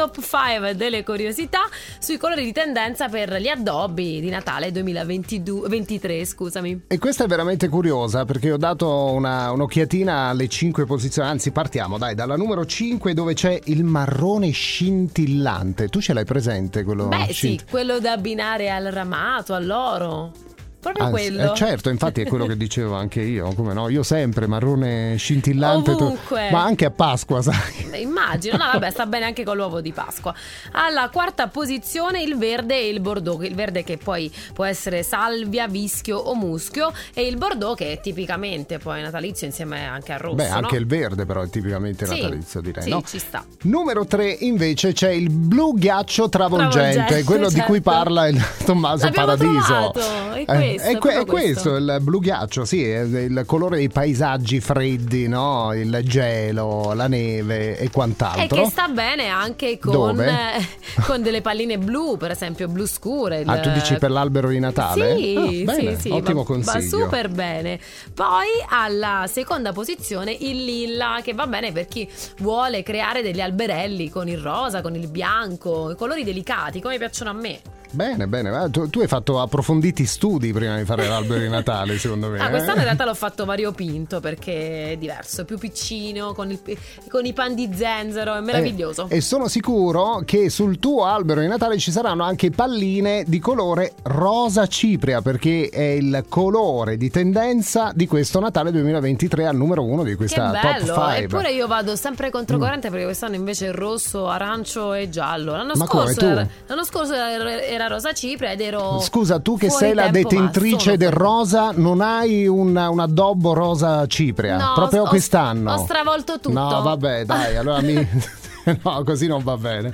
top 5 delle curiosità sui colori di tendenza per gli addobbi di Natale 2023, scusami. E questa è veramente curiosa perché ho dato una, un'occhiatina alle 5 posizioni, anzi partiamo dai dalla numero 5 dove c'è il marrone scintillante. Tu ce l'hai presente quello? Beh scint- sì, quello da abbinare al ramato, all'oro. Proprio Anzi, quello. eh, certo, infatti è quello che dicevo anche io, come no? Io sempre marrone scintillante, to- ma anche a Pasqua, sai? Immagino, no, vabbè, sta bene anche con l'uovo di Pasqua. Alla quarta posizione il verde e il bordeaux, il verde che poi può essere salvia, vischio o muschio e il bordeaux che è tipicamente poi natalizio insieme anche al rosso. Beh, anche no? il verde però è tipicamente Sì, natalizio, direi, sì, no? ci sta. Numero 3 invece c'è il blu ghiaccio travolgente, Travolgente, quello di cui certo. parla il Tommaso L'abbiamo Paradiso. trovato, è Eh, questo, è, que- è questo, il blu ghiaccio, sì, è il colore dei paesaggi freddi, no? Il gelo, la neve e E quant'altro. che sta bene anche con, con delle palline blu, per esempio blu scure. Ah, il- tu dici per l'albero di Natale? Sì, Ah, sì, sì, ottimo va, consiglio. va super bene. Poi alla seconda posizione il lilla, che va bene per chi vuole creare degli alberelli con il rosa, con il bianco, i colori delicati, come piacciono a me. Bene, bene, tu, tu hai fatto approfonditi studi prima di fare l'albero di Natale, secondo me. Ah, eh? quest'anno in realtà l'ho fatto variopinto perché è diverso, è più piccino, con, il- con i pan di zenzero, è meraviglioso. Eh, e sono sicuro che sul tuo albero di Natale ci saranno anche palline di colore rosa cipria, perché è il colore di tendenza di questo Natale 2023 al numero uno di Che questa bello, top 5. eppure io vado sempre controcorrente perché quest'anno invece è rosso, arancio e giallo. L'anno Ma scorso, era, l'anno scorso era, era rosa cipria ed ero. Scusa, tu che sei la detentrice del rosa, non hai un, un addobbo rosa cipria? No, proprio ho- quest'anno? ho stravolto tutto. No, vabbè, dai, allora mi... no, così non va bene.